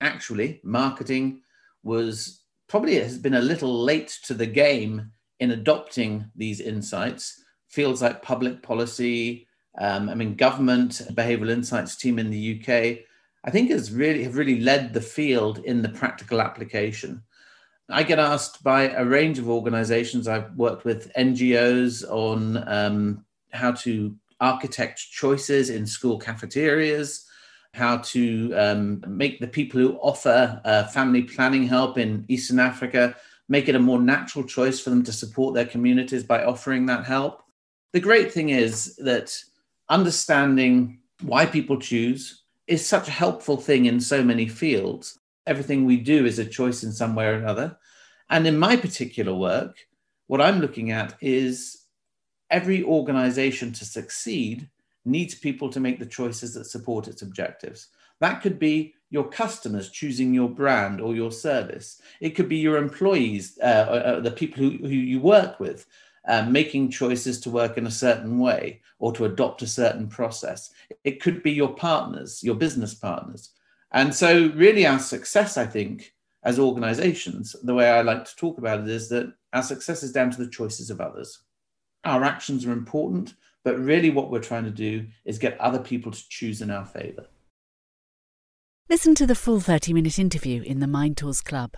actually marketing was probably has been a little late to the game in adopting these insights. Fields like public policy, um, I mean, government behavioral insights team in the UK, I think has really have really led the field in the practical application. I get asked by a range of organizations. I've worked with NGOs on um, how to architect choices in school cafeterias, how to um, make the people who offer uh, family planning help in Eastern Africa make it a more natural choice for them to support their communities by offering that help. The great thing is that understanding why people choose is such a helpful thing in so many fields. Everything we do is a choice in some way or another. And in my particular work, what I'm looking at is every organization to succeed needs people to make the choices that support its objectives. That could be your customers choosing your brand or your service. It could be your employees, uh, uh, the people who, who you work with, uh, making choices to work in a certain way or to adopt a certain process. It could be your partners, your business partners. And so, really, our success, I think, as organizations, the way I like to talk about it is that our success is down to the choices of others. Our actions are important, but really, what we're trying to do is get other people to choose in our favor. Listen to the full 30 minute interview in the Mind Tools Club.